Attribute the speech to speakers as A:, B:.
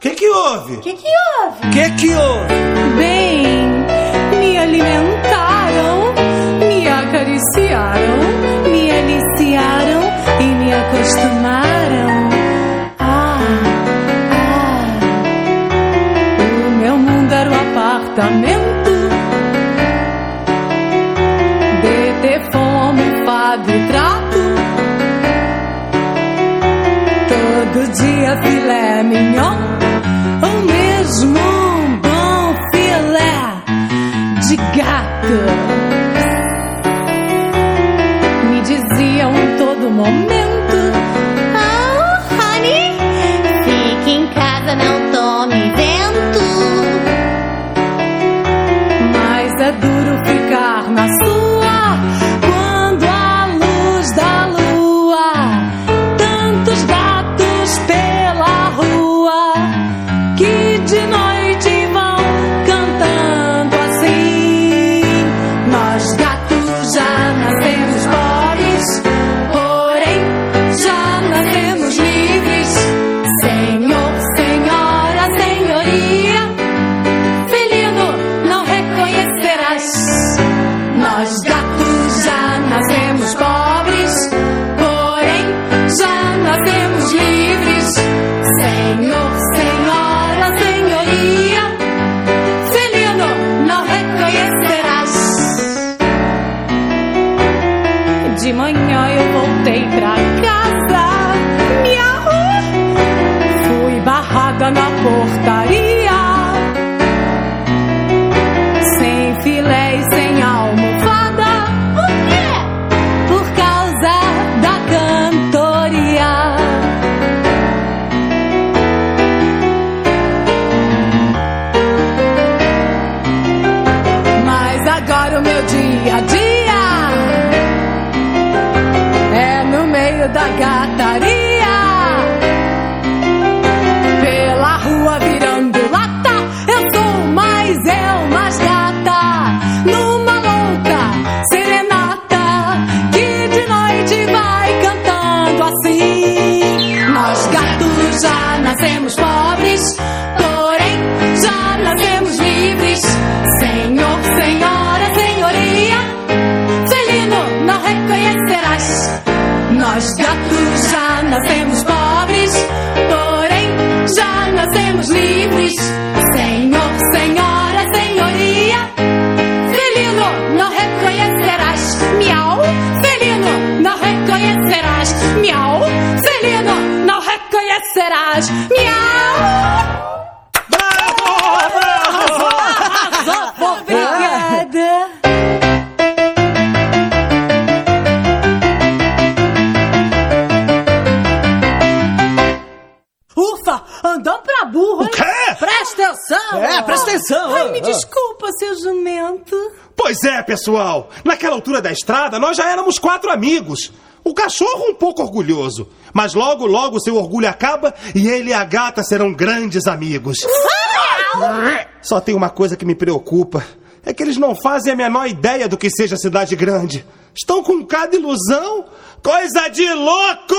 A: Que que houve?
B: O que, que houve?
A: Que que houve?
C: Bem, me alimentaram, Todo dia filé mignon, ou mesmo um bom filé de gato. Senhoria. Felino, não reconhecerás. Nós gatos já nascemos pobres, porém já nascemos livres. Senhor, senhora, senhoria. Felino, não reconhecerás. De manhã eu voltei pra agora o meu dia a dia é no meio da gataria. Pela rua virando lata, eu sou mais eu, mais gata. Numa louca serenata que de noite vai cantando assim. Nós gatos já nascemos pobres, reconhecerás. Nós gatos já nascemos pobres, porém já nascemos livres. Senhor, senhora, senhoria, felino não reconhecerás. Miau, felino não reconhecerás. Miau, felino não reconhecerás. Miau. Atenção!
D: É, presta atenção.
C: Ai, me
D: Ah.
C: desculpa, seu jumento.
A: Pois é, pessoal. Naquela altura da estrada, nós já éramos quatro amigos. O cachorro um pouco orgulhoso. Mas logo, logo seu orgulho acaba e ele e a gata serão grandes amigos. Só tem uma coisa que me preocupa. É que eles não fazem a menor ideia do que seja cidade grande. Estão com cada ilusão. Coisa de louco!